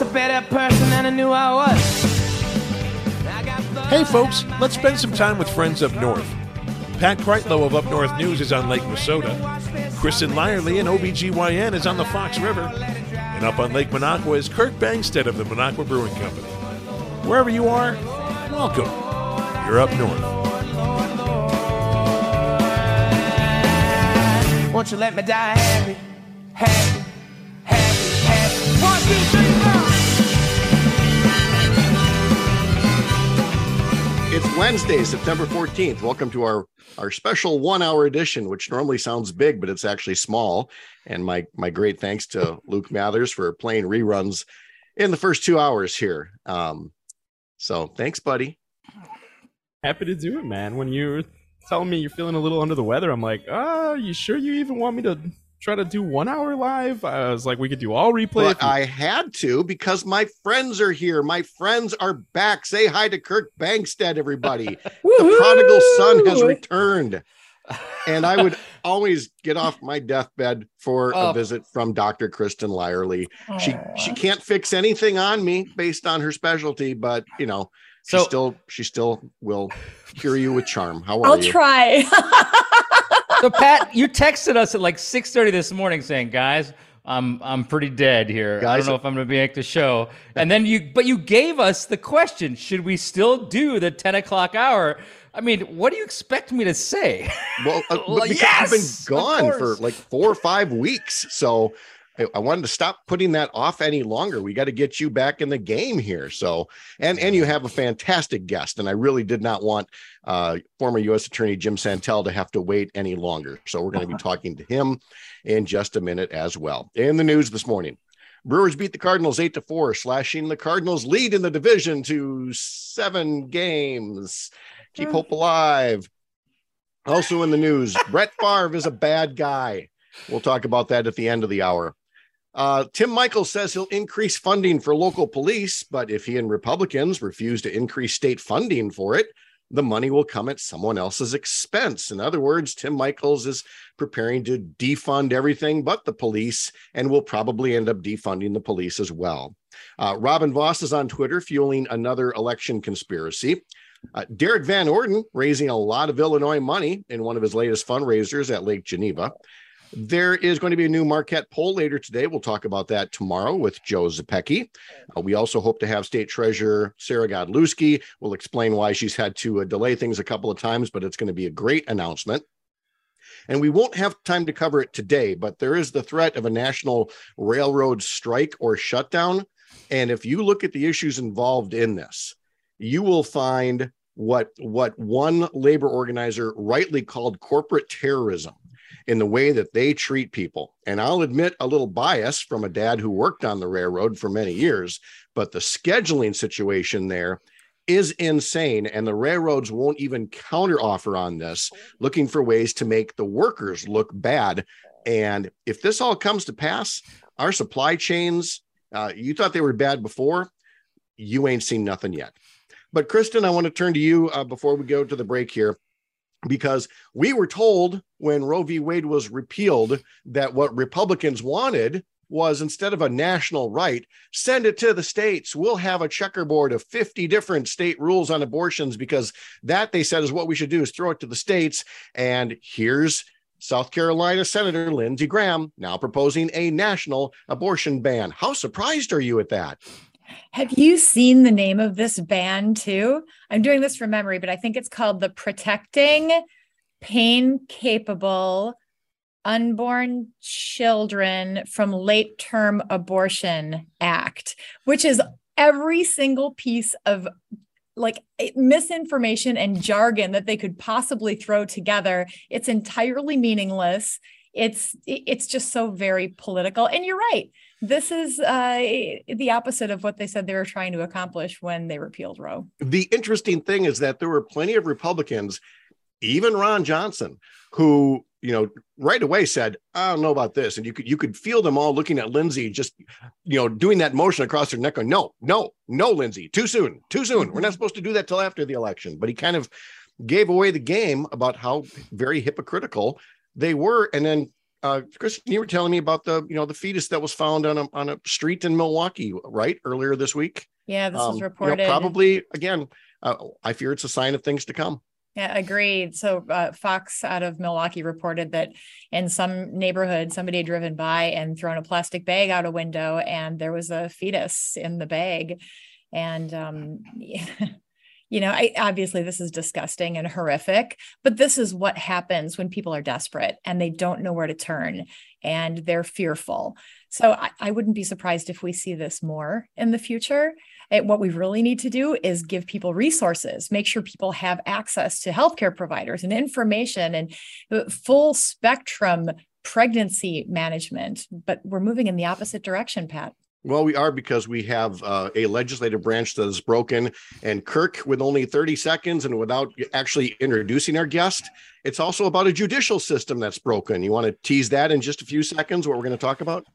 a better person than I knew I was. Hey, folks, let's spend some time with friends up north. Pat Kreitlow of Up North News is on Lake Wissota. Kristen Lyerly and OBGYN is on the Fox River. And up on Lake Minocqua is Kirk Bangstad of the Minocqua Brewing Company. Wherever you are, welcome. You're up north. Won't you let me die happy, happy, happy, happy? One, two, three, It's Wednesday, September 14th. Welcome to our our special one hour edition, which normally sounds big, but it's actually small. And my my great thanks to Luke Mathers for playing reruns in the first two hours here. Um, so thanks, buddy. Happy to do it, man. When you're telling me you're feeling a little under the weather, I'm like, ah, you sure you even want me to try to do one hour live? I was like, we could do all replay. But I had to because my friends are here. My friends are back. Say hi to Kirk Bangstad, everybody. the prodigal son has returned. And I would always get off my deathbed for a Oh. visit from Dr. Kristen Lyerly. She she can't fix anything on me based on her specialty, but you know, she So- still she still will cure you with charm. How are I'll you? try. So Pat, you texted us at like 6:30 this morning saying, "Guys, I'm I'm pretty dead here. I don't know if I'm going to be make the show." And then you, but you gave us the question: Should we still do the 10 o'clock hour? I mean, what do you expect me to say? Well, uh, Well, because yes, you've been gone for like four or five weeks, so I, I wanted to stop putting that off any longer. We got to get you back in the game here. So, and and you have a fantastic guest, and I really did not want uh, former U.S. Attorney Jim Santelle to have to wait any longer. So we're going to be talking to him in just a minute as well. In the news this morning. Brewers beat the Cardinals eight to four, slashing the Cardinals' lead in the division to seven games. Keep hope alive. Also in the news, Brett Favre is a bad guy. We'll talk about that at the end of the hour. Uh, Tim Michael says he'll increase funding for local police, but if he and Republicans refuse to increase state funding for it, the money will come at someone else's expense. In other words, Tim Michels is preparing to defund everything but the police and will probably end up defunding the police as well. Uh, Robin Vos is on Twitter fueling another election conspiracy. Uh, Derrick Van Orden raising a lot of Illinois money in one of his latest fundraisers at Lake Geneva. There is going to be a new Marquette poll later today. We'll talk about that tomorrow with Joe Zepecki. Uh, we also hope to have State Treasurer Sarah Godlewski. We'll explain why she's had to uh, delay things a couple of times, but it's going to be a great announcement. And we won't have time to cover it today, but there is the threat of a national railroad strike or shutdown. And if you look at the issues involved in this, you will find what what one labor organizer rightly called corporate terrorism in the way that they treat people. And I'll admit a little bias from a dad who worked on the railroad for many years, but the scheduling situation there is insane and the railroads won't even counteroffer on this looking for ways to make the workers look bad. And if this all comes to pass our supply chains uh, you thought they were bad before. You ain't seen nothing yet. But Kristen, I want to turn to you uh, before we go to the break here, because we were told when Roe v. Wade was repealed that what Republicans wanted was instead of a national right, send it to the states. We'll have a checkerboard of 50 different state rules on abortions because that they said is what we should do is throw it to the states. And here's South Carolina Senator Lindsey Graham now proposing a national abortion ban. How surprised are you at that? Have you seen the name of this band too? I'm doing this from memory, but I think it's called the Protecting Pain Capable Unborn Children from Late Term Abortion Act, which is every single piece of like eh, misinformation and jargon that they could possibly throw together. It's entirely meaningless. It's it's just so very political. And you're right. This is uh, the opposite of what they said they were trying to accomplish when they repealed Roe. the interesting thing is that there were plenty of Republicans, even Ron Johnson, who you know right away said, "I don't know about this," and you could you could feel them all looking at Lindsey, just you know doing that motion across their neck, going, "No, no, no, Lindsey, too soon, too soon. We're not supposed to do that till after the election." But he kind of gave away the game about how very hypocritical they were, and then uh, Chris, you were telling me about the you know the fetus that was found on a on a street in Milwaukee, right earlier this week. Yeah, this Um, was you know, reported. probably again. Uh, I fear it's a sign of things to come. Yeah, agreed. So uh, Fox out of Milwaukee reported that in some neighborhood, somebody had driven by and thrown a plastic bag out a window, and there was a fetus in the bag. And um, you know, I, obviously this is disgusting and horrific, but this is what happens when people are desperate and they don't know where to turn and they're fearful. So I, I wouldn't be surprised if we see this more in the future. It, what we really need to do is give people resources, make sure people have access to healthcare providers and information and uh, full spectrum pregnancy management. But we're moving in the opposite direction, Pat. Well, we are because we have uh, a legislative branch that is broken. And Kirk, with only 30 seconds and without actually introducing our guest, it's also about a judicial system that's broken. You want to tease that in just a few seconds, what we're going to talk about?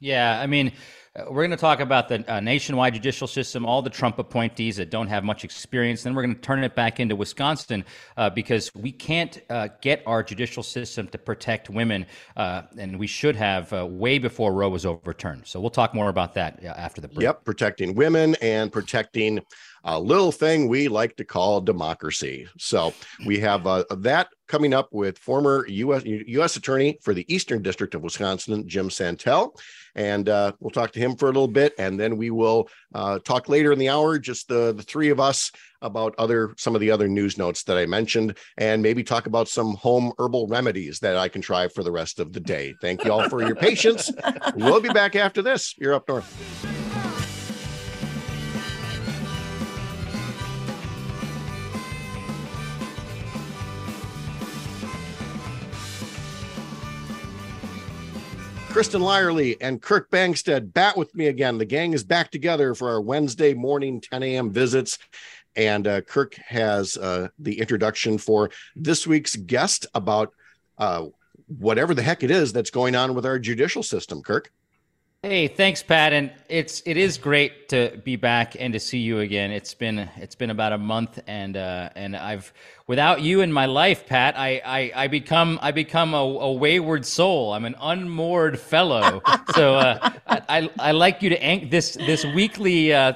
Yeah, I mean, we're going to talk about the uh, nationwide judicial system, all the Trump appointees that don't have much experience. Then we're going to turn it back into Wisconsin uh, because we can't uh, get our judicial system to protect women, uh, and we should have uh, way before Roe was overturned. So we'll talk more about that uh, after the break. Yep, protecting women and protecting a little thing we like to call democracy. So we have uh, that coming up with former U.S. U.S. Attorney for the Eastern District of Wisconsin, Jim Santelle, and uh, we'll talk to him for a little bit, and then we will uh, talk later in the hour, just the the three of us, about other some of the other news notes that I mentioned, and maybe talk about some home herbal remedies that I can try for the rest of the day. Thank you all for your patience. We'll be back after this. You're up north. Kristen Lyerly and Kirk Bangstad bat with me again. The gang is back together for our Wednesday morning 10 a.m. visits. And uh, Kirk has uh, the introduction for this week's guest about uh, whatever the heck it is that's going on with our judicial system. Kirk. Hey, thanks, Pat. And it's it is great to be back and to see you again. It's been it's been about a month, and uh, and I've without you in my life, Pat, I I, I become I become a, a wayward soul. I'm an unmoored fellow. so uh, I I like you to anch- this this weekly uh,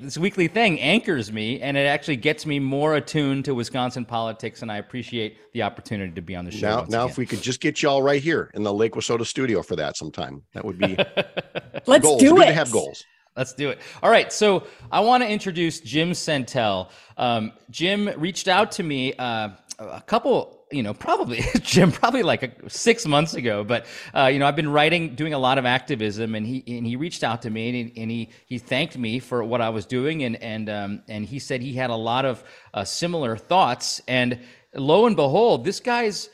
this weekly thing anchors me, and it actually gets me more attuned to Wisconsin politics, and I appreciate the opportunity to be on the show. Now, now, again. if we could just get you all right here in the Lake Wissota studio for that sometime, that would be Let's goals. do Good it. to have goals. Let's do it. All right. So I want to introduce Jim Santelle. Um, Jim reached out to me uh, a couple, you know, probably Jim, probably like a, six months ago. But uh, you know, I've been writing, doing a lot of activism, and he and he reached out to me and he, and he he thanked me for what I was doing, and and um, and he said he had a lot of uh, similar thoughts. And lo and behold, this guy's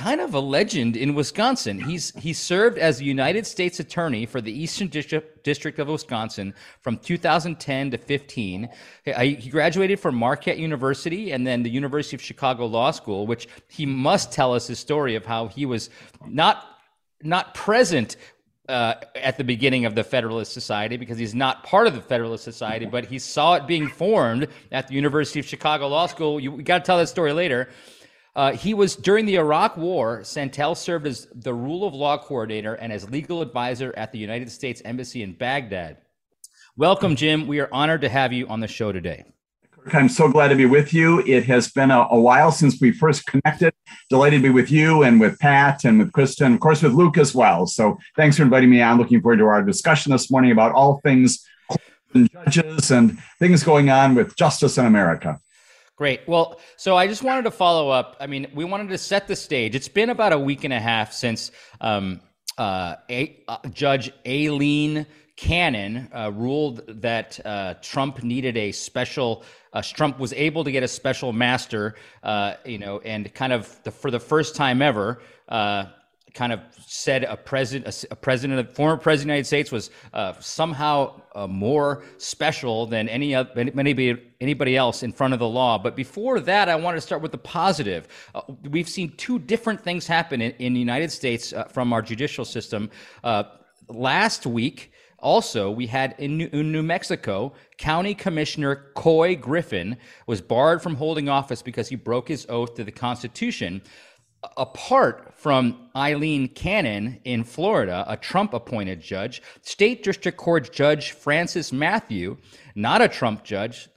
kind of a legend in Wisconsin. He's he served as the United States Attorney for the Eastern District, District of Wisconsin from 2010 to 15. He graduated from Marquette University and then the University of Chicago Law School, which he must tell us his story of how he was not not present uh, at the beginning of the Federalist Society because he's not part of the Federalist Society, but he saw it being formed at the University of Chicago Law School. You, we got to tell that story later. Uh, he was during the Iraq War. Santelle served as the rule of law coordinator and as legal advisor at the United States Embassy in Baghdad. Welcome, Jim. We are honored to have you on the show today. I'm so glad to be with you. It has been a, a, while since we first connected. Delighted to be with you and with Pat and with Kristen, of course, with Luke as well. So thanks for inviting me on. Looking forward to our discussion this morning about all things and judges and things going on with justice in America. Great. Well, so I just wanted to follow up. I mean, we wanted to set the stage. It's been about a week and a half since um, uh, a, uh, Judge Aileen Cannon uh, ruled that uh, Trump needed a special. Uh, Trump was able to get a special master, uh, you know, and kind of the, for the first time ever, kind of said a president, a, president, a former president of the United States was uh, somehow uh, more special than any of, anybody anybody else in front of the law. But before that, I wanted to start with the positive. Uh, we've seen two different things happen in, in the United States uh, from our judicial system. last week. Also, we had in New, in New, Mexico, County Commissioner Couy Griffin was barred from holding office because he broke his oath to the Constitution. Apart from Aileen Cannon in Florida, a Trump appointed judge, State District Court Judge Francis Mathew, not a Trump judge,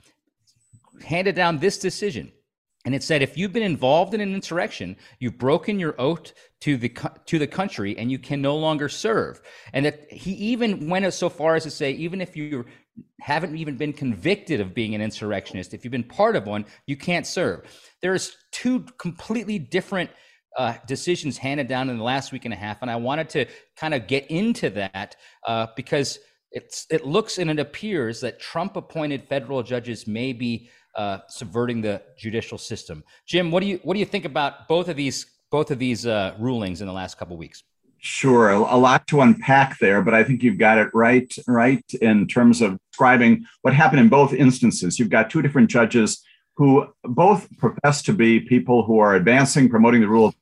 handed down this decision. And it said if you've been involved in an insurrection, you've broken your oath to the to the country and you can no longer serve. And that he even went so far as to say even if you haven't even been convicted of being an insurrectionist, if you've been part of one, you can't serve. There's two completely different uh, decisions handed down in the last week and a half, and I wanted to kind of get into that uh, because it's it looks and it appears that Trump-appointed federal judges may be uh, subverting the judicial system. Jim, what do you what do you think about both of these both of these uh, rulings in the last couple weeks? Sure, a, lot to unpack there, but I think you've got it right right in terms of describing what happened in both instances. You've got two different judges who both profess to be people who are advancing, promoting the rule of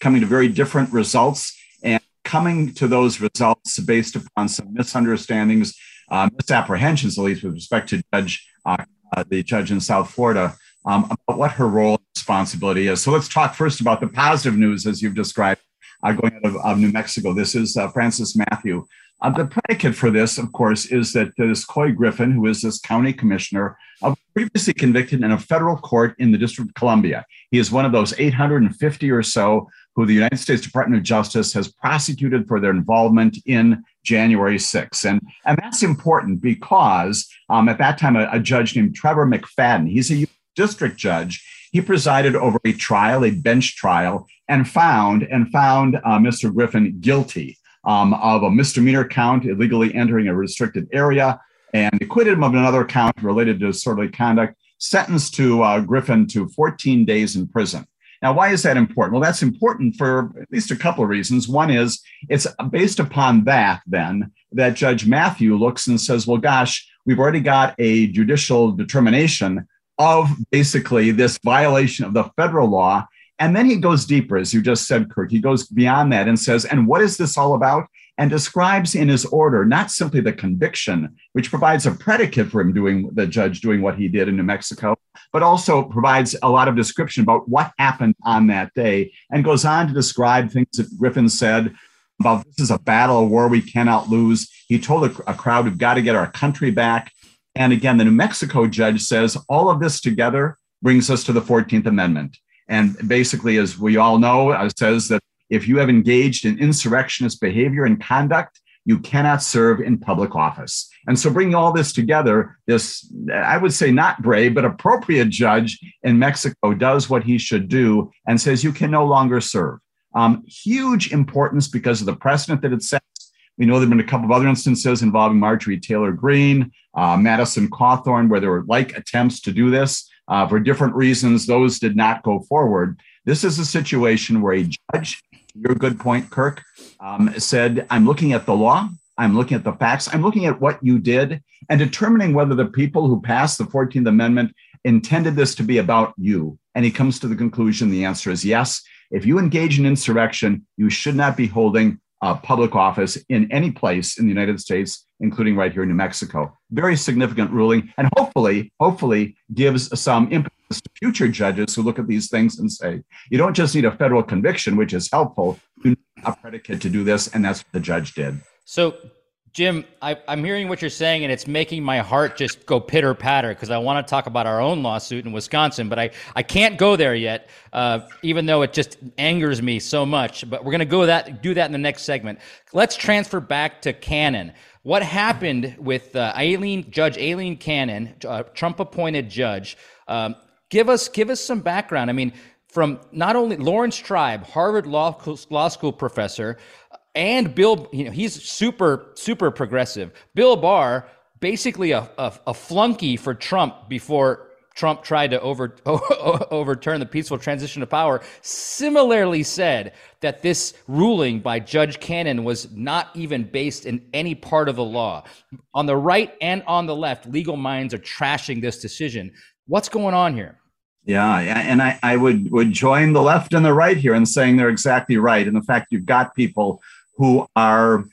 coming to very different results, and coming to those results based upon some misunderstandings, uh, misapprehensions, at least with respect to Judge uh, uh, the judge in South Florida, um, about what her role and responsibility is. So let's talk first about the positive news, as you've described, uh, going out of, of, New Mexico. This is uh, Francis Mathew. Uh, the predicate for this, of course, is that this Couy Griffin, who is this county commissioner, uh, previously convicted in a federal court in the District of Columbia. He is one of those 850 or so who the United States Department of Justice has prosecuted for their involvement in January 6th. And, and that's important because um, at that time, a, a judge named Trevor McFadden, he's a district judge, he presided over a trial, a bench trial, and found and found uh, Mr. Griffin guilty um, of a misdemeanor count, illegally entering a restricted area, and acquitted him of another count related to disorderly conduct, sentenced to uh, Griffin to 14 days in prison. Now, why is that important? Well, that's important for at least a couple of reasons. One is it's based upon that, then, that Judge Mathew looks and says, well, gosh, we've already got a judicial determination of basically this violation of the federal law. And then he goes deeper, as you just said, Kirk. He goes beyond that and says, and what is this all about? and describes in his order not simply the conviction, which provides a predicate for him doing the judge doing what he did in New Mexico, but also provides a lot of description about what happened on that day and goes on to describe things that Griffin said about this is a battle, a war we cannot lose. He told a, a crowd, we've got to get our country back. And again, the New Mexico judge says all of this together brings us to the 14th Amendment. And basically, as we all know, uh, says that if you have engaged in insurrectionist behavior and conduct, you cannot serve in public office. And so, bringing all this together, this, I would say, not brave, but appropriate judge in Mexico does what he should do and says you can no longer serve. Um, huge importance because of the precedent that it sets. We know there have been a couple of other instances involving Marjorie Taylor Greene, uh, Madison Cawthorn, where there were like attempts to do this. Uh, for different reasons, those did not go forward. This is a situation where a judge your good point, Kirk, um, said, I'm looking at the law, I'm looking at the facts, I'm looking at what you did, and determining whether the people who passed the 14th Amendment intended this to be about you. And he comes to the conclusion the answer is yes. If you engage in insurrection, you should not be holding uh, public office in any place in the United States, including right here in New Mexico. Very significant ruling, and hopefully, hopefully gives some impetus to future judges who look at these things and say, you don't just need a federal conviction, which is helpful, you need a predicate to do this, and that's what the judge did. So Jim, I, am hearing what you're saying, and it's making my heart just go pitter patter because I want to talk about our own lawsuit in Wisconsin, but I, I can't go there yet, uh, even though it just angers me so much. But we're going to go that do that in the next segment. Let's transfer back to Cannon. What happened with uh, Aileen Judge Aileen Cannon, uh, Trump-appointed judge? Um, give us give us some background. I mean, from not only Laurence Tribe, Harvard Law, Law School professor, and Bill, you know, he's super, super progressive. Bill Barr, basically a, a, a flunky for Trump before Trump tried to over, overturn the peaceful transition of power, similarly said that this ruling by Judge Cannon was not even based in any part of the law. On the right and on the left, legal minds are trashing this decision. What's going on here? Yeah, and I, I would would join the left and the right here in saying they're exactly right. And the fact you've got people who are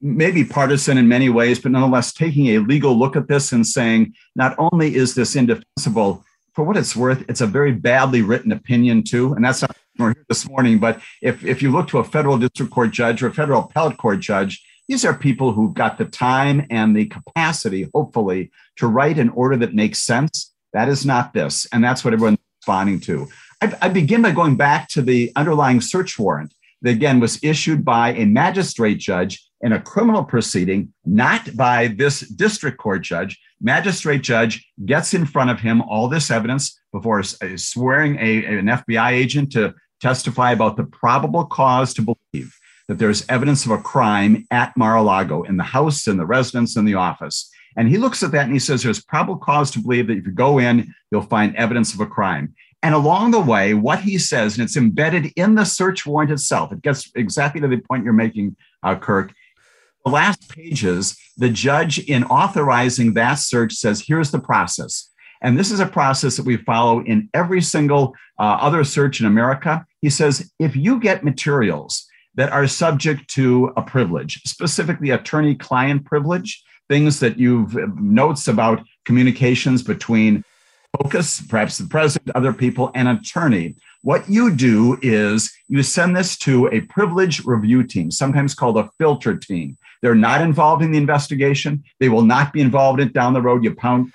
maybe partisan in many ways, but nonetheless taking a legal look at this and saying, not only is this indefensible, for what it's worth, it's a very badly written opinion too. And that's not or this morning, but if, if you look to a federal district court judge or a federal appellate court judge, these are people who've got the time and the capacity, hopefully, to write an order that makes sense. That is not this. And that's what everyone's responding to. I, I begin by going back to the underlying search warrant that, again, was issued by a magistrate judge in a criminal proceeding, not by this district court judge. Magistrate judge gets in front of him all this evidence before swearing a, an FBI agent to testify about the probable cause to believe that there's evidence of a crime at Mar-a-Lago in the house, in the residence, in the office. And he looks at that and he says there's probable cause to believe that if you go in, you'll find evidence of a crime. And along the way, what he says, and it's embedded in the search warrant itself, it gets exactly to the point you're making, uh, Kirk. The last pages, the judge, in authorizing that search, says, here's the process. And this is a process that we follow in every single uh, other search in America. He says, if you get materials that are subject to a privilege, specifically attorney client privilege, things that you've uh, notes about communications between focus, perhaps the president, other people, and attorney. What you do is you send this to a privilege review team, sometimes called a filter team. They're not involved in the investigation. They will not be involved in it down the road. You pound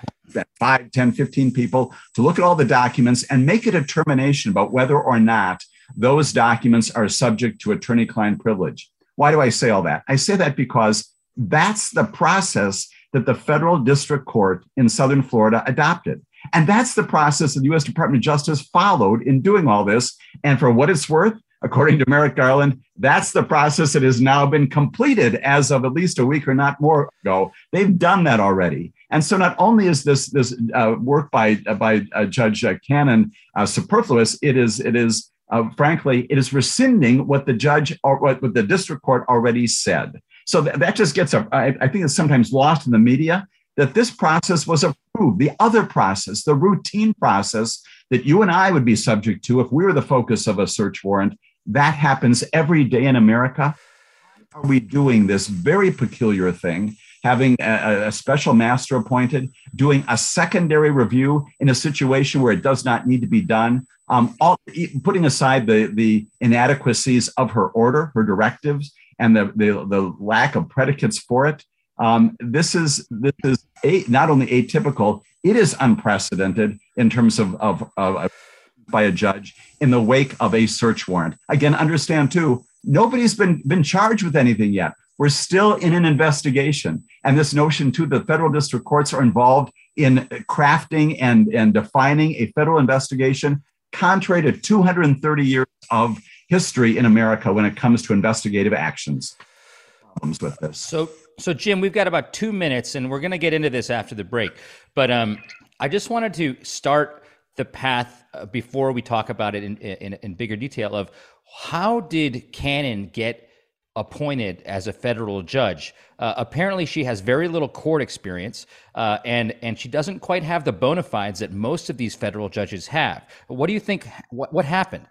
5, 10, 15 people to look at all the documents and make a determination about whether or not those documents are subject to attorney client privilege. Why do I say all that? I say that because that's the process that the federal district court in Southern Florida adopted. And that's the process that the US Department of Justice followed in doing all this. And for what it's worth, according to Merrick Garland, that's the process that has now been completed as of at least a week or not more ago. They've done that already. And so not only is this this uh, work by uh, by uh, Judge Cannon uh, superfluous, it is it is uh, frankly it is rescinding what the judge or what, what the district court already said. So th- that just gets a. I, I think it's sometimes lost in the media that this process was approved. The other process, the routine process that you and I would be subject to if we were the focus of a search warrant, that happens every day in America. Are we doing this very peculiar thing? Having a, a, special master appointed, doing a secondary review in a situation where it does not need to be done, um, all, putting aside the, the inadequacies of her order, her directives, and the, the, the lack of predicates for it, um, this is this is a, not only atypical, it is unprecedented in terms of, of, of by a judge in the wake of a search warrant. Again, understand too, nobody's been been charged with anything yet. We're still in an investigation, and this notion too that federal district courts are involved in crafting and and defining a federal investigation, contrary to 230 years of history in America when it comes to investigative actions. Problems with this. So so, Jim, we've got about two minutes, and we're going to get into this after the break. But um, I just wanted to start the path uh, before we talk about it in, in, in bigger detail of how did Cannon get appointed as a federal judge. Uh, apparently, she has very little court experience, uh, and and she doesn't quite have the bona fides that most of these federal judges have. What do you think? What what happened?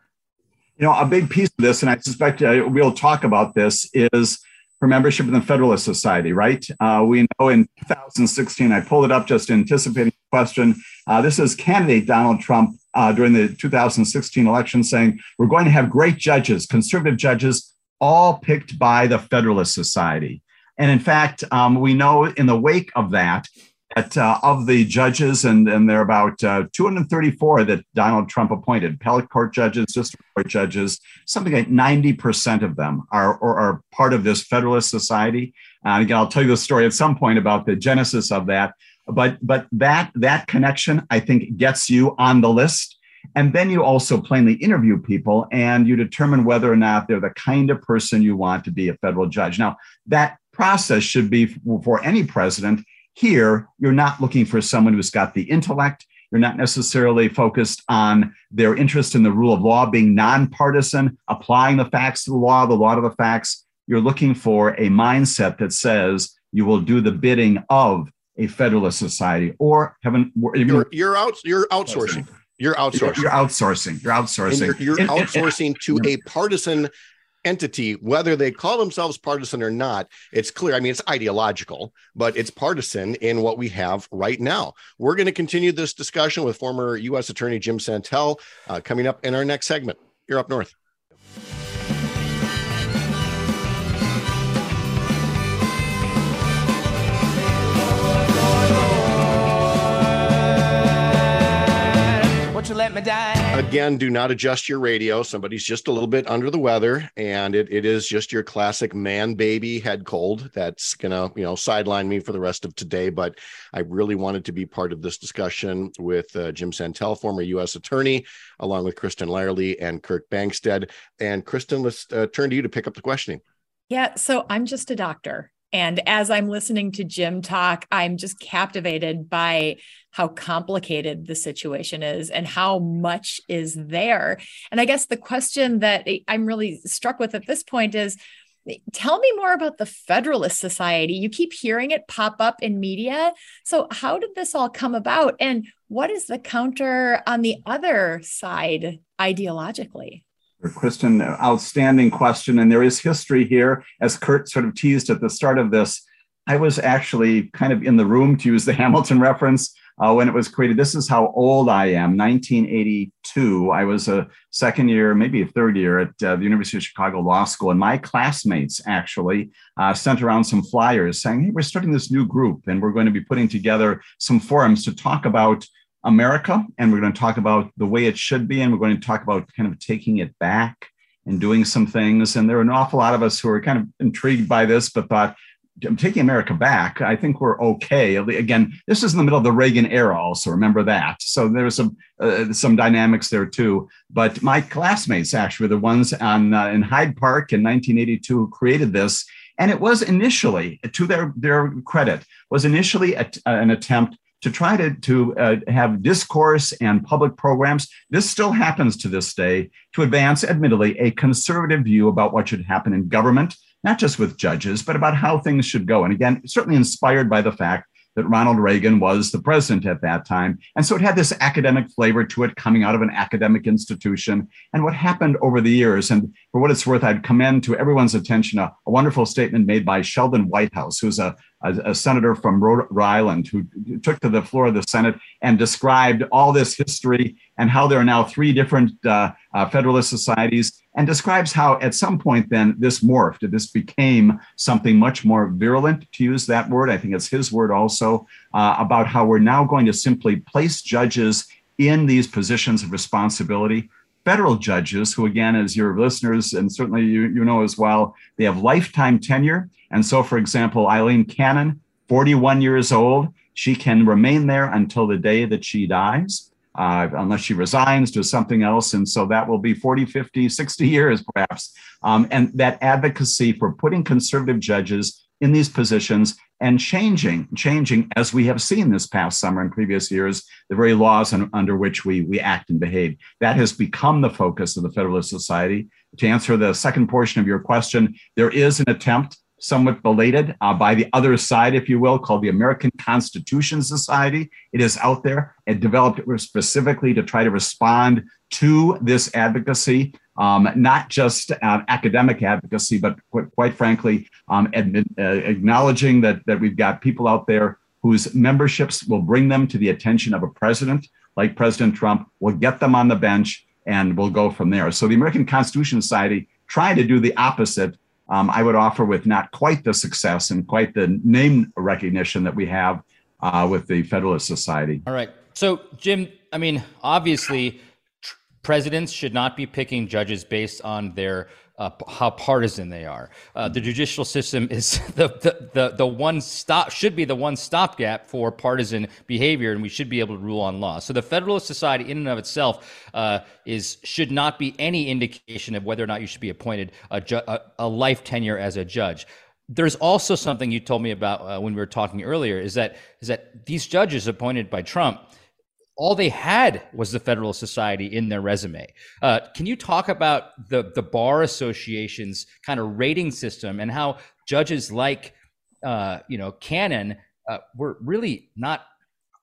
You know, a big piece of this, and I suspect uh, we'll talk about this, is for membership in the Federalist Society, right? Uh, we know in 2016, I pulled it up just anticipating the question. Uh, this is candidate Donald Trump uh, during the 2016 election saying, We're going to have great judges, conservative judges, all picked by the Federalist Society. And in fact, um, we know in the wake of that, that uh, of the judges, and, and there are about uh, 234 that Donald Trump appointed, appellate court judges, district court judges, something like 90% of them are, are, are part of this Federalist Society. Uh, again, I'll tell you the story at some point about the genesis of that. But, but that, that connection, I think, gets you on the list. And then you also plainly interview people and you determine whether or not they're the kind of person you want to be a federal judge. Now, that process should be for any president here, you're not looking for someone who's got the intellect. You're not necessarily focused on their interest in the rule of law, being nonpartisan, applying the facts to the law, the law to the facts. You're looking for a mindset that says you will do the bidding of a federalist society or heaven. You're, you're out. You're outsourcing. You're outsourcing. You're outsourcing. You're outsourcing. You're, you're, outsourcing to a partisan entity, whether they call themselves partisan or not, it's clear. I mean, it's ideological, but it's partisan in what we have right now. We're going to continue this discussion with former U.S. Attorney Jim Santelle uh, coming up in our next segment. You're up north. Won't you let me die? Again, do not adjust your radio. Somebody's just a little bit under the weather, and it, it is just your classic man baby head cold that's gonna, you know, sideline me for the rest of today. But I really wanted to be part of this discussion with uh, Jim Santelle, former U.S. attorney, along with Kristen Lyerly and Kirk Bangstad. And Kristen, let's uh, turn to you to pick up the questioning. Yeah. So I'm just a doctor. And as I'm listening to Jim talk, I'm just captivated by how complicated the situation is and how much is there. And I guess the question that I'm really struck with at this point is tell me more about the Federalist Society. You keep hearing it pop up in media. So, how did this all come about? And what is the counter on the other side ideologically? Kristen, outstanding question. And there is history here, as Kirk sort of teased at the start of this. I was actually kind of in the room to use the Hamilton reference uh, when it was created. This is how old I am 1982. I was a second year, maybe a third year at uh, the University of Chicago Law School. And my classmates actually uh, sent around some flyers saying, Hey, we're starting this new group and we're going to be putting together some forums to talk about America, and we're going to talk about the way it should be, and we're going to talk about kind of taking it back and doing some things. And there are an awful lot of us who are kind of intrigued by this, but thought, taking America back, I think we're okay. Again, this is in the middle of the Reagan era, also remember that. So there's some uh, some dynamics there too. But my classmates actually were the ones on uh, in Hyde Park in 1982 who created this, and it was initially, to their their credit, was initially a, an attempt to try to, to uh, have discourse and public programs. This still happens to this day to advance, admittedly, a conservative view about what should happen in government, not just with judges, but about how things should go. And again, certainly inspired by the fact that Ronald Reagan was the president at that time. And so it had this academic flavor to it coming out of an academic institution. And what happened over the years, and for what it's worth, I'd commend to everyone's attention a, a wonderful statement made by Sheldon Whitehouse, who's a, a, a senator from Rhode Island who took to the floor of the Senate and described all this history and how there are now three different uh, uh, Federalist societies, and describes how at some point then this morphed. This became something much more virulent, to use that word. I think it's his word also, uh, about how we're now going to simply place judges in these positions of responsibility federal judges, who, again, as your listeners and certainly you, you know as well, they have lifetime tenure. And so, for example, Aileen Cannon, 41 years old, she can remain there until the day that she dies. Uh, unless she resigns, does something else. And so that will be 40, 50, 60 years perhaps. Um, and that advocacy for putting conservative judges in these positions and changing, changing as we have seen this past summer and previous years, the very laws un, under which we, we act and behave. That has become the focus of the Federalist Society. To answer the second portion of your question, there is an attempt, somewhat belated, uh, by the other side, if you will, called the American Constitution Society. It is out there and developed specifically to try to respond to this advocacy um, not just uh, academic advocacy, but quite, quite frankly, um, admit, uh, acknowledging that, that we've got people out there whose memberships will bring them to the attention of a president like President Trump, will get them on the bench, and we'll go from there. So the American Constitution Society tried to do the opposite. Um, I would offer with not quite the success and quite the name recognition that we have uh, with the Federalist Society. All right. So, Jim, I mean, obviously, presidents should not be picking judges based on their uh, how partisan they are. Uh, the judicial system is the, the, the, the one stop, should be the one stopgap for partisan behavior, and we should be able to rule on law. So the Federalist Society, in and of itself, uh, is should not be any indication of whether or not you should be appointed a, ju- a, a life tenure as a judge. There's also something you told me about uh, when we were talking earlier is that is that these judges appointed by Trump all they had was the Federalist Society in their resume. Uh, can you talk about the the bar association's kind of rating system and how judges like uh, you know Cannon uh, were really not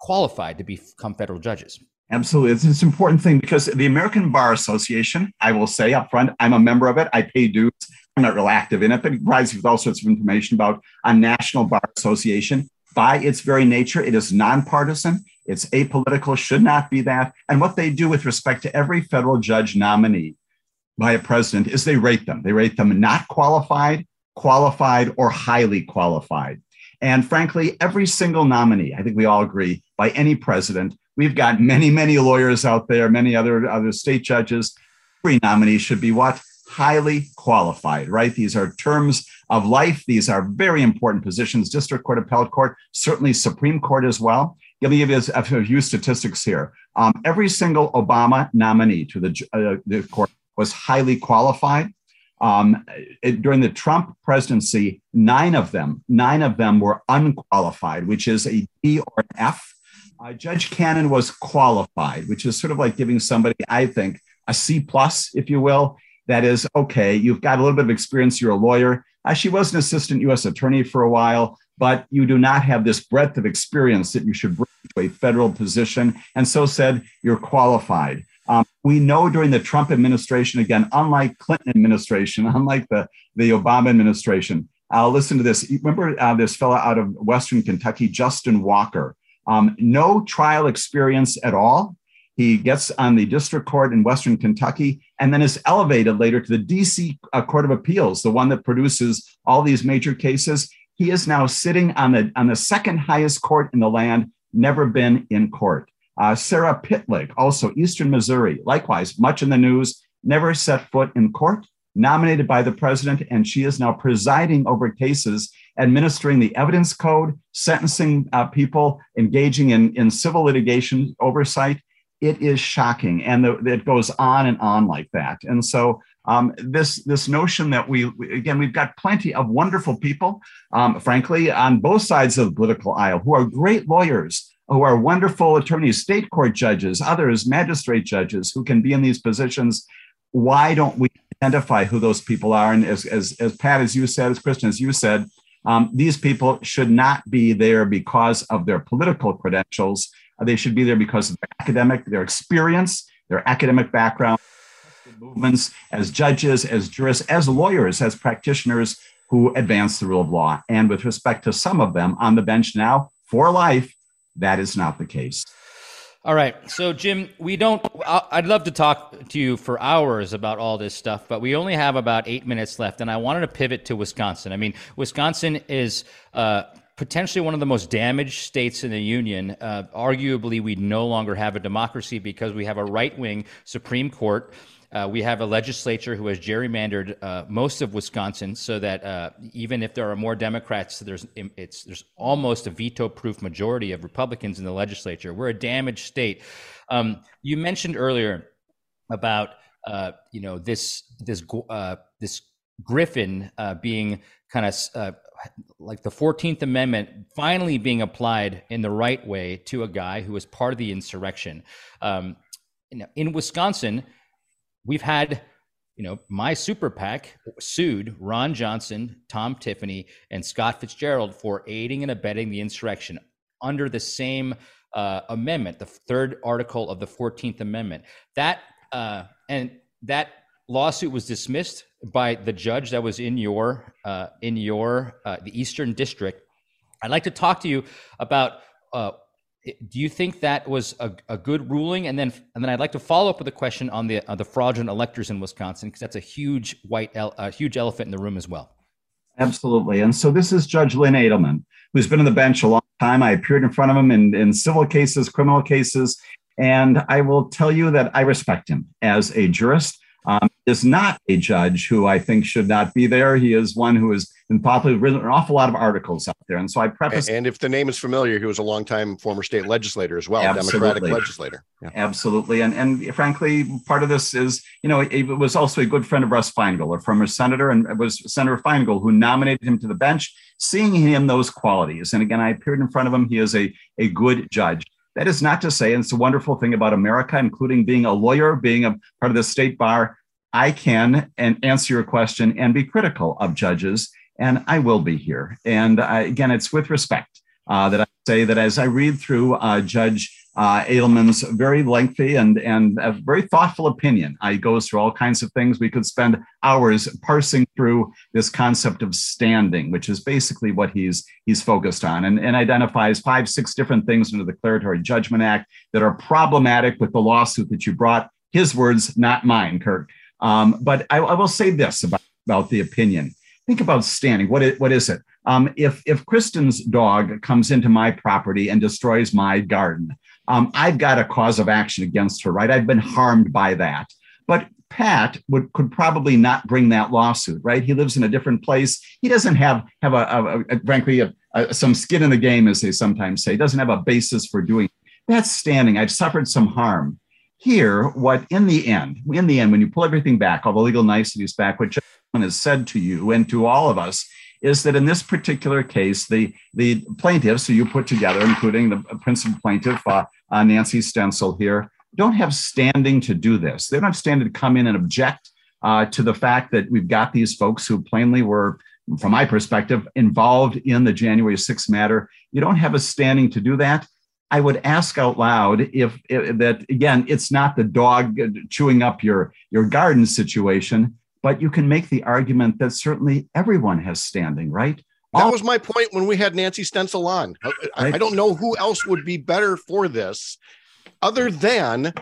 qualified to become federal judges? Absolutely, it's, it's an important thing because the American Bar Association, I will say up front, I'm a member of it. I pay dues. I'm not real active in it, but it provides you with all sorts of information about a national bar association. By its very nature, it is nonpartisan. It's apolitical, should not be that. And what they do with respect to every federal judge nominee, by a president is they rate them. They rate them not qualified, qualified, or highly qualified. And frankly, every single nominee, I think we all agree, by any president, we've got many, many lawyers out there, many other, other state judges. Every nominee should be what? Highly qualified, right? These are terms of life. These are very important positions. District Court, Appellate Court, certainly Supreme Court as well. Let me give you a few statistics here. Um, every single Obama nominee to the, uh, the court was highly qualified. Um, it, during the Trump presidency, nine of them, nine of them were unqualified, which is a D or an F. Uh, Judge Cannon was qualified, which is sort of like giving somebody, I think, a C plus, if you will. That is okay. You've got a little bit of experience. You're a lawyer. Uh, she was an assistant U.S. attorney for a while, but you do not have this breadth of experience that you should bring to a federal position. And so said, you're qualified. Um, we know during the Trump administration, again, unlike Clinton administration, unlike the, the Obama administration, uh, listen to this. Remember uh, this fellow out of Western Kentucky, Justin Walker? Um, no trial experience at all. He gets on the district court in Western Kentucky and then is elevated later to the DC uh, Court of Appeals, the one that produces all these major cases. He is now sitting on the, on the second highest court in the land, never been in court. Uh, Sarah Pitlyk, also Eastern Missouri, likewise, much in the news, never set foot in court, nominated by the president, and she is now presiding over cases, administering the evidence code, sentencing uh, people, engaging in, in civil litigation oversight. It is shocking, and the, it goes on and on like that. And so, um, this this notion that we again we've got plenty of wonderful people, um, frankly, on both sides of the political aisle who are great lawyers who are wonderful attorneys, state court judges, others, magistrate judges who can be in these positions. Why don't we identify who those people are? And as, as, as Pat, as you said, as Kristen, as you said, um, these people should not be there because of their political credentials. They should be there because of their academic, their experience, their academic background, movements as judges, as jurists, as lawyers, as practitioners who advance the rule of law. And with respect to some of them on the bench now for life, that is not the case. All right. So, Jim, we don't, I'd love to talk to you for hours about all this stuff, but we only have about eight minutes left. And I wanted to pivot to Wisconsin. I mean, Wisconsin is, uh, potentially one of the most damaged states in the union. Uh, arguably, we no longer have a democracy because we have a right wing Supreme Court uh, we have a legislature who has gerrymandered uh, most of Wisconsin, so that uh, even if there are more Democrats, there's it's there's almost a veto-proof majority of Republicans in the legislature. We're a damaged state. Um, you mentioned earlier about uh, you know this this uh, this Griffin uh, being kind of like the 14th Amendment finally being applied in the right way to a guy who was part of the insurrection. Um, in Wisconsin, we've had you know, my super PAC sued Ron Johnson, Tom Tiffany, and Scott Fitzgerald for aiding and abetting the insurrection under the same uh, amendment, the third article of the 14th Amendment. That uh, and that lawsuit was dismissed by the judge that was in your uh, in your uh, the Eastern District. I'd like to talk to you about uh, do you think that was a, a good ruling? And then, and then I'd like to follow up with a question on the the fraudulent electors in Wisconsin because that's a huge white, a huge elephant in the room as well. Absolutely. And so this is Judge Lynn Adelman, who's been on the bench a long time. I appeared in front of him in, in civil cases, criminal cases, and I will tell you that I respect him as a jurist um, is not a judge who I think should not be there. He is one who has been popularly written an awful lot of articles out there. And so I preface. And, if the name is familiar, he was a longtime former state legislator as well, Absolutely. Democratic legislator. Yeah. Absolutely. And, and frankly, part of this is, you know, it was also a good friend of Russ Feingold, a former senator, and it was Senator Feingold who nominated him to the bench, seeing him those qualities. And again, I appeared in front of him. He is a, a good judge. That is not to say, and it's a wonderful thing about America, including being a lawyer, being a part of the state bar. I can and answer your question and be critical of judges, and I will be here. And I, again, it's with respect uh, that I say that as I read through uh, Judge uh, very lengthy and and a very thoughtful opinion, I goes through all kinds of things. We could spend hours parsing through this concept of standing, which is basically what he's he's focused on, and, and identifies five, six different things under the Declaratory Judgment Act that are problematic with the lawsuit that you brought. His words, not mine, Kirk Um, but I, I, will say this about, about the opinion. Think about standing. What is, what is it? Um, if if Kristen's dog comes into my property and destroys my garden, um, I've got a cause of action against her, right? I've been harmed by that. But Pat would could probably not bring that lawsuit, right? He lives in a different place. He doesn't have have a, a, a frankly a, some skin in the game, as they sometimes say. He doesn't have a basis for doing. That's standing. I've suffered some harm. Here, what in the end, in the end, when you pull everything back, all the legal niceties back, what John has said to you and to all of us is that in this particular case, the, the plaintiffs who you put together, including the principal plaintiff, uh, uh, Nancy Stencil here, don't have standing to do this. They don't have standing to come in and object uh, to the fact that we've got these folks who plainly were, from my perspective, involved in the January 6th matter. You don't have a standing to do that. I would ask out loud if, if that again, it's not the dog chewing up your your garden situation, but you can make the argument that certainly everyone has standing, right? That was my point when we had Nancy Stencil on. I, I, don't know who else would be better for this other than,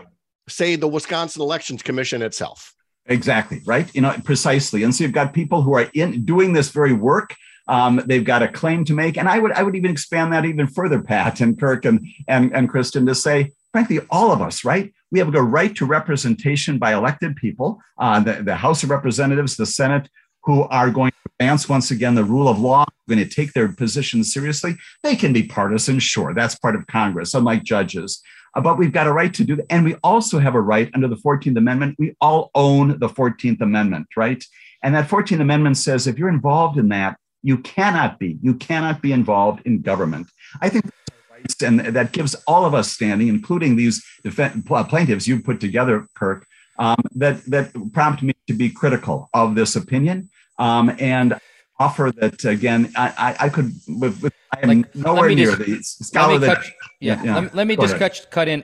say, the Wisconsin Elections Commission itself. Exactly, right? You know, precisely. And so you've got people who are in doing this very work. Um, they've got a claim to make. And I would I would even expand that even further, Pat and Kirk and, and, and Kristen, to say, frankly, all of us, right? We have a right to representation by elected people, uh, the, the House of Representatives, the Senate, who are going to advance once again the rule of law, going to take their positions seriously. They can be partisan, sure, that's part of Congress, unlike judges. Uh, but we've got a right to do that. And we also have a right under the 14th Amendment. We all own the 14th Amendment, right? And that 14th Amendment says if you're involved in that, you cannot be, you cannot be involved in government. I think and that gives all of us standing, including these defense, plaintiffs you put together, Kirk, um, that that prompt me to be critical of this opinion um, and offer that again. I, I, I could with, with, I am like, nowhere near just, the scholar that. Cut, yeah, yeah, let, let me just cut, cut in.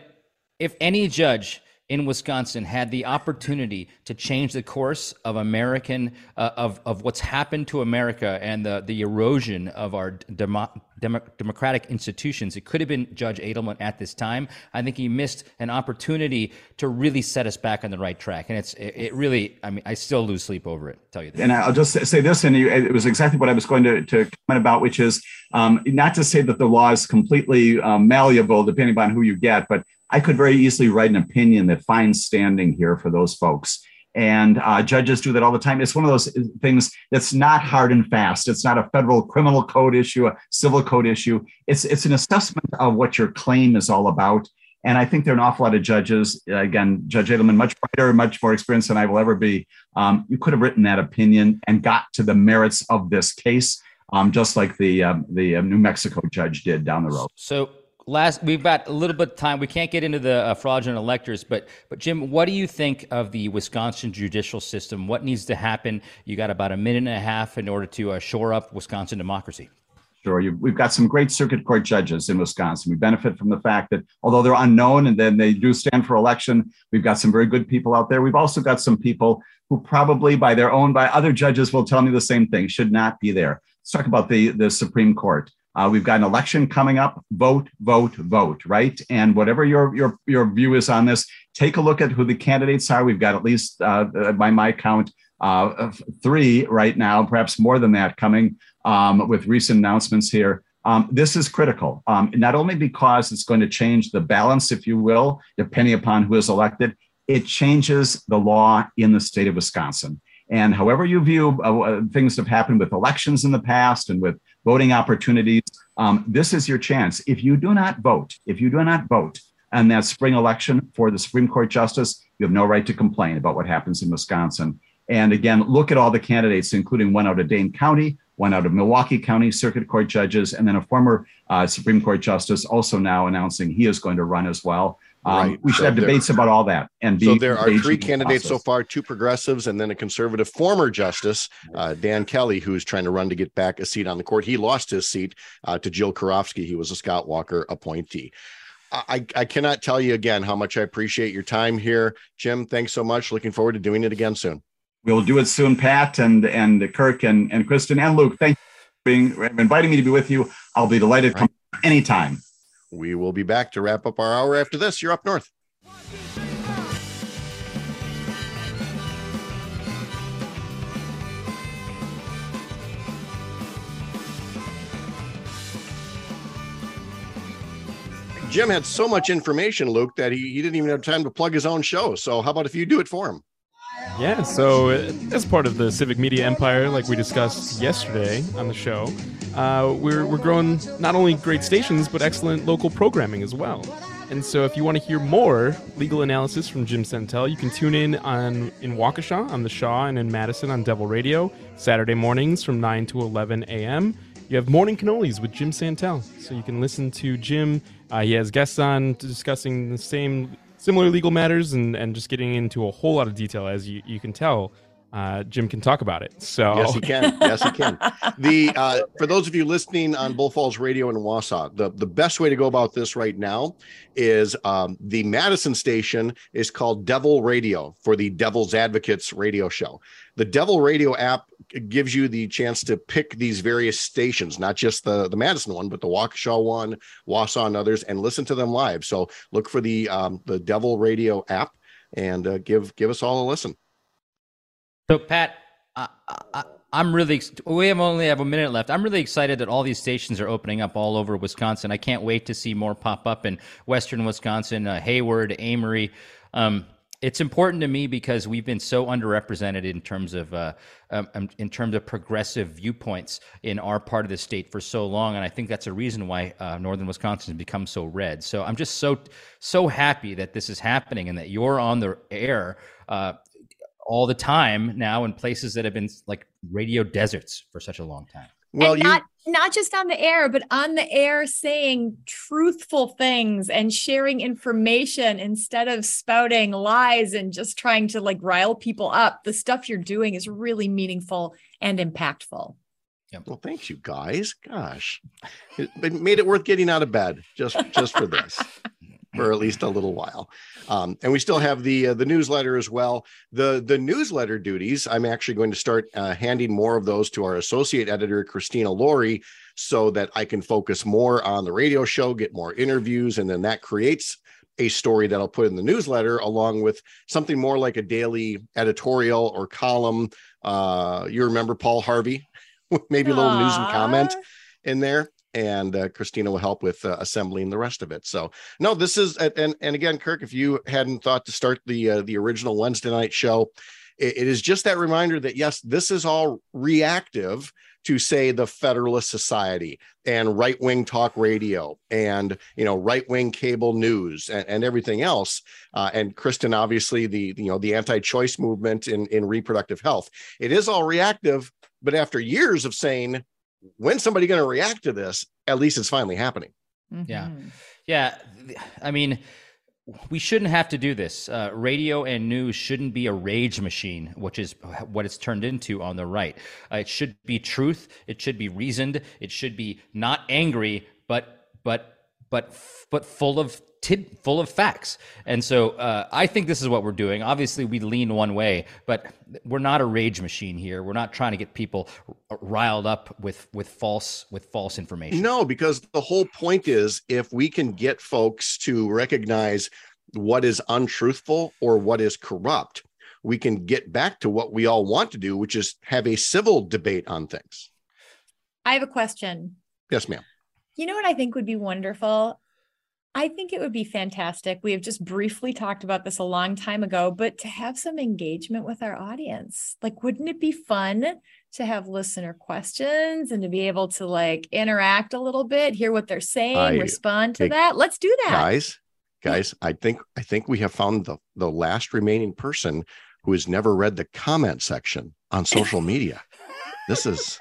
If any judge in Wisconsin had the opportunity to change the course of American uh, of of what's happened to America and the the erosion of our demo, demo, democratic institutions. It could have been Judge Adelman at this time. I think he missed an opportunity to really set us back on the right track, and it's it, it really. I mean, I still lose sleep over it. Tell you this. And I'll just say this, and it was exactly what I was going to, to comment about, which is um, not to say that the law is completely um, malleable depending upon who you get, but I could very easily write an opinion that finds standing here for those folks. And uh, judges do that all the time. It's one of those things that's not hard and fast. It's not a federal criminal code issue, a civil code issue. It's it's an assessment of what your claim is all about. And I think there are an awful lot of judges. Again, Judge Adelman, much brighter, much more experienced than I will ever be. Um, you could have written that opinion and got to the merits of this case, um, just like the um, the uh, New Mexico judge did down the road. So last we've got a little bit of time we can't get into the uh, fraudulent electors but but jim what do you think of the wisconsin judicial system what needs to happen you got about a minute and a half in order to uh, shore up wisconsin democracy Sure. You, we've got some great circuit court judges in Wisconsin. We benefit from the fact that although they're unknown and then they do stand for election, we've got some very good people out there. We've also got some people who probably by their own, by other judges will tell me the same thing, should not be there. Let's talk about the, the Supreme Court. Uh, we've got an election coming up. Vote, vote, vote, right? And whatever your your your view is on this, take a look at who the candidates are. We've got at least, uh, by my count, uh, three right now, perhaps more than that, coming um, with recent announcements here. Um, this is critical, um, not only because it's going to change the balance, if you will, depending upon who is elected. It changes the law in the state of Wisconsin. And however you view uh, uh things have happened with elections in the past and with voting opportunities. Um, this is your chance. If you do not vote, if you do not vote on that spring election for the Supreme Court justice, you have no right to complain about what happens in Wisconsin. And again, look at all the candidates, including one out of Dane County, one out of Milwaukee County Circuit Court judges, and then a former uh, Supreme Court justice also now announcing he is going to run as well. Um, right. We should so have debates about all that. And so there are three candidates so far: two progressives, and then a conservative former justice, uh, Dan Kelly, who is trying to run to get back a seat on the court. He lost his seat uh, to Jill Karofsky. He was a Scott Walker appointee. I, I cannot tell you again how much I appreciate your time here, Jim. Thanks so much. Looking forward to doing it again soon. We'll do it soon, Pat and and Kirk and and Kristen and Luke. Thank you for being inviting me to be with you. I'll be delighted to come anytime. We will be back to wrap up our hour after this. You're up north. Jim had so much information, Luke, that he, he didn't even have time to plug his own show. So, how about if you do it for him? Yeah, so uh, as part of the civic media empire, like we discussed yesterday on the show, uh, we're, we're growing not only great stations, but excellent local programming as well. And so if you want to hear more legal analysis from Jim Santelle, you can tune in on in Waukesha on the Shaw and in Madison on Devil Radio, Saturday mornings from 9 to 11 a.m. You have Morning Cannolis with Jim Santelle. So you can listen to Jim. Uh, he has guests on discussing the same similar legal matters and, and just getting into a whole lot of detail as you, you can tell uh, Jim can talk about it. So yes, he can. Yes, he can. The uh, for those of you listening on Bull Falls Radio in Wausau, the the best way to go about this right now is um, the Madison station is called Devil Radio for the Devil's Advocates radio show. The Devil Radio app gives you the chance to pick these various stations, not just the the Madison one, but the Waukesha one, Wausau, and others, and listen to them live. So look for the um, the Devil Radio app and uh, give give us all a listen. So, Pat, I, I, I'm really. We have only have a minute left. I'm really excited that all these stations are opening up all over Wisconsin. I can't wait to see more pop up in Western Wisconsin, uh, Hayward, Amery. Um, it's important to me because we've been so underrepresented in terms of uh, um, um, in terms of progressive viewpoints in our part of the state for so long, and I think that's a reason why uh, northern Wisconsin has become so red. So I'm just so so happy that this is happening and that you're on the air uh, all the time now in places that have been like radio deserts for such a long time. Well, and you... not just on the air, but on the air saying truthful things and sharing information instead of spouting lies and just trying to like rile people up. The stuff you're doing is really meaningful and impactful. Yep. Well, thanks you guys. Gosh, it made it worth getting out of bed just just for this. for at least a little while. Um, and we still have the uh, the newsletter as well. The the newsletter duties. I'm actually going to start uh, handing more of those to our associate editor Christina Laurie, so that I can focus more on the radio show, get more interviews, and then that creates a story that I'll put in the newsletter along with something more like a daily editorial or column. Uh, you remember Paul Harvey, maybe a little Aww. news and comment in there and uh, Christina will help with uh, assembling the rest of it. So no, this is and and again, Kirk, if you hadn't thought to start the uh, the original Wednesday night show, it, it is just that reminder that yes, this is all reactive to say the Federalist Society and right wing talk radio and you know right wing cable news and, and everything else. Uh, and Kristen, obviously the you know the anti choice movement in in reproductive health. It is all reactive, but after years of saying when's somebody going to react to this? At least it's finally happening. Mm-hmm. Yeah. Yeah. I mean, we shouldn't have to do this. Uh, radio and news shouldn't be a rage machine, which is what it's turned into on the right. Uh, it should be truth. It should be reasoned. It should be not angry, but but but but full of tid, full of facts. And so uh, I think this is what we're doing. Obviously, we lean one way, but we're not a rage machine here. We're not trying to get people riled up with with false with false information. No, because the whole point is if we can get folks to recognize what is untruthful or what is corrupt, we can get back to what we all want to do, which is have a civil debate on things. I have a question. Yes, ma'am. You know what I think would be wonderful? I think it would be fantastic. We have just briefly talked about this a long time ago, but to have some engagement with our audience. Like, wouldn't it be fun to have listener questions and to be able to like interact a little bit, hear what they're saying, I, respond to that? Let's do that. Guys, guys, I think I think we have found the the last remaining person who has never read the comment section on social media. this is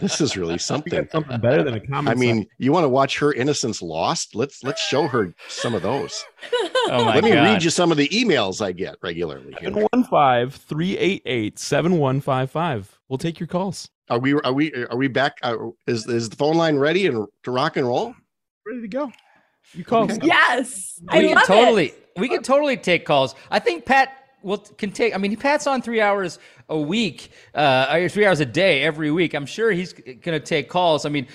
this is really something. Something better than a comment. I mean, you want to watch her innocence lost? Let's let's show her some of those. Oh my Let me read you some of the emails I get regularly. 715-388-7155. We'll take your calls. Are we are we are we back? Uh, is is the phone line ready and to rock and roll? Ready to go. You call. Okay. Yes. We I can totally it. we can totally take calls. I think Pat will can take. I mean, he Pat's on three hours a week, uh, three hours a day every week. I'm sure he's going to take calls. I mean,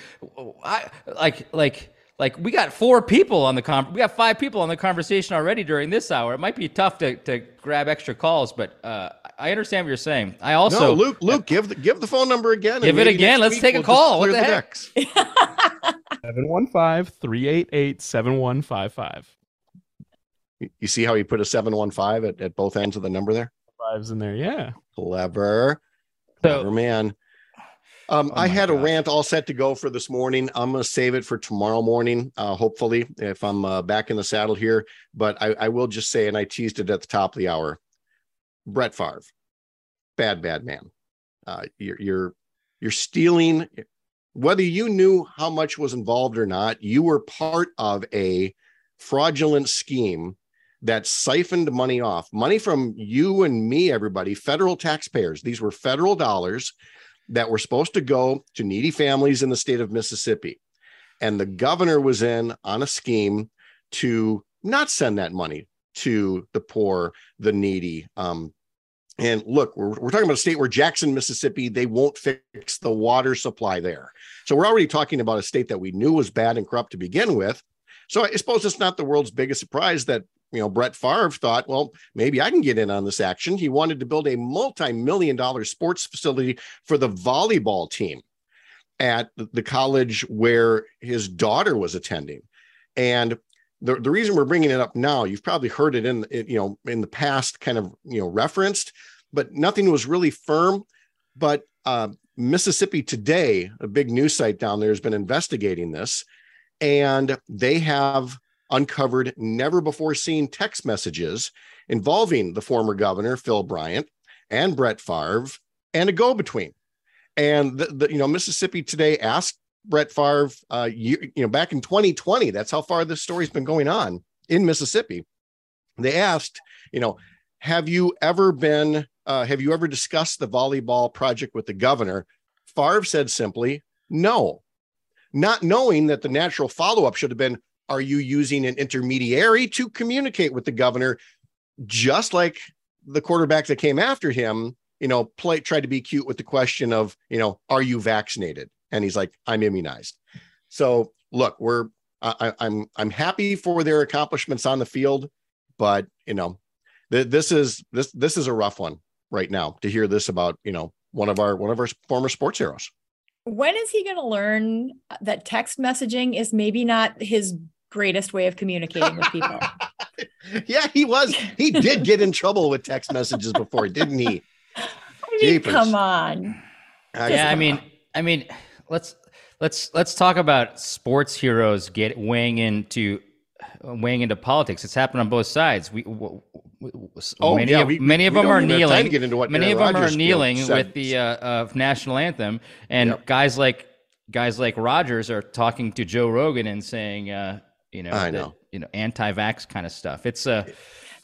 I like like like we got four people on the con. We got five people on the conversation already during this hour. It might be tough to to grab extra calls, but uh, I understand what you're saying. I also no, Luke. Luke, uh, give the give the phone number again. Give it again. Let's take a we'll call. What the, the heck? 715-388-7155. You- You see how he put a 715 at, at both ends of the number there? Fives in there, yeah. Clever. So- Clever man. Um, Oh I my had a rant all set to go for this morning. I'm going to save it for tomorrow morning, uh, hopefully, if I'm uh, back in the saddle here. But I, I will just say, and I teased it at the top of the hour Brett Favre, bad, bad man. Uh, you're, you're, you're stealing, whether you knew how much was involved or not, you were part of a fraudulent scheme that siphoned money off money from you and me, everybody, federal taxpayers. These were federal dollars that were supposed to go to needy families in the state of Mississippi. And the governor was in on a scheme to not send that money to the poor, the needy. Um, and look, we're, we're talking about a state where Jackson, Mississippi, they won't fix the water supply there. So we're already talking about a state that we knew was bad and corrupt to begin with. So I suppose it's not the world's biggest surprise that you know Brett Favre thought, well, maybe I can get in on this action. He wanted to build a multi-million dollar sports facility for the volleyball team at the college where his daughter was attending. And the, the reason we're bringing it up now, you've probably heard it in you know in the past, kind of you know referenced, but nothing was really firm. But uh, Mississippi Today, a big news site down there, has been investigating this, and they have uncovered never before seen text messages involving the former governor Phil Bryant and Brett Favre and a go-between. And the, the you know Mississippi Today asked Brett Favre, uh, you, you know, back in 2020, that's how far this story's been going on in Mississippi. They asked, you know, have you ever been, uh, have you ever discussed the volleyball project with the governor? Favre said simply, no, not knowing that the natural follow up should have been, are you using an intermediary to communicate with the governor? Just like the quarterback that came after him, you know, play, tried to be cute with the question of, you know, are you vaccinated? And he's like, I'm immunized. So look, we're, I, I- I'm, I'm happy for their accomplishments on the field, but you know, th- this is, this, this is a rough one right now to hear this about, you know, one of our, one of our former sports heroes. When is he going to learn that text messaging is maybe not his greatest way of communicating with people? yeah, he was. He did get in trouble with text messages before, didn't he? I mean, come on. yeah, I mean, I mean, let's let's let's talk about sports heroes get weighing into weighing into politics. It's happened on both sides. We, w- w- Oh, many yeah, of we- many of we them are even have time to kneeling. get into what many Aaron of them are Rodgers, you know, kneeling said. with the uh, uh, national anthem, and Yep. guys like guys like Rodgers are talking to Joe Rogan and saying, uh, you know, I that, know. you know, anti-vax kind of stuff. It's uh,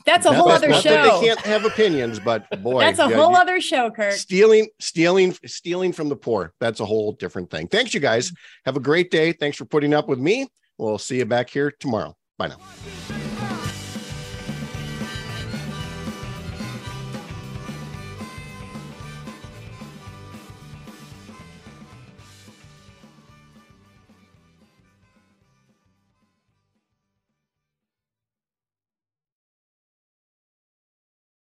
That's a whole that- other not that show. They can't have opinions, but boy, That's a yeah, whole you- other show, Kirk. stealing stealing stealing from the poor that's a whole different thing thanks you guys have a great day thanks for putting up with me we'll see you back here tomorrow bye now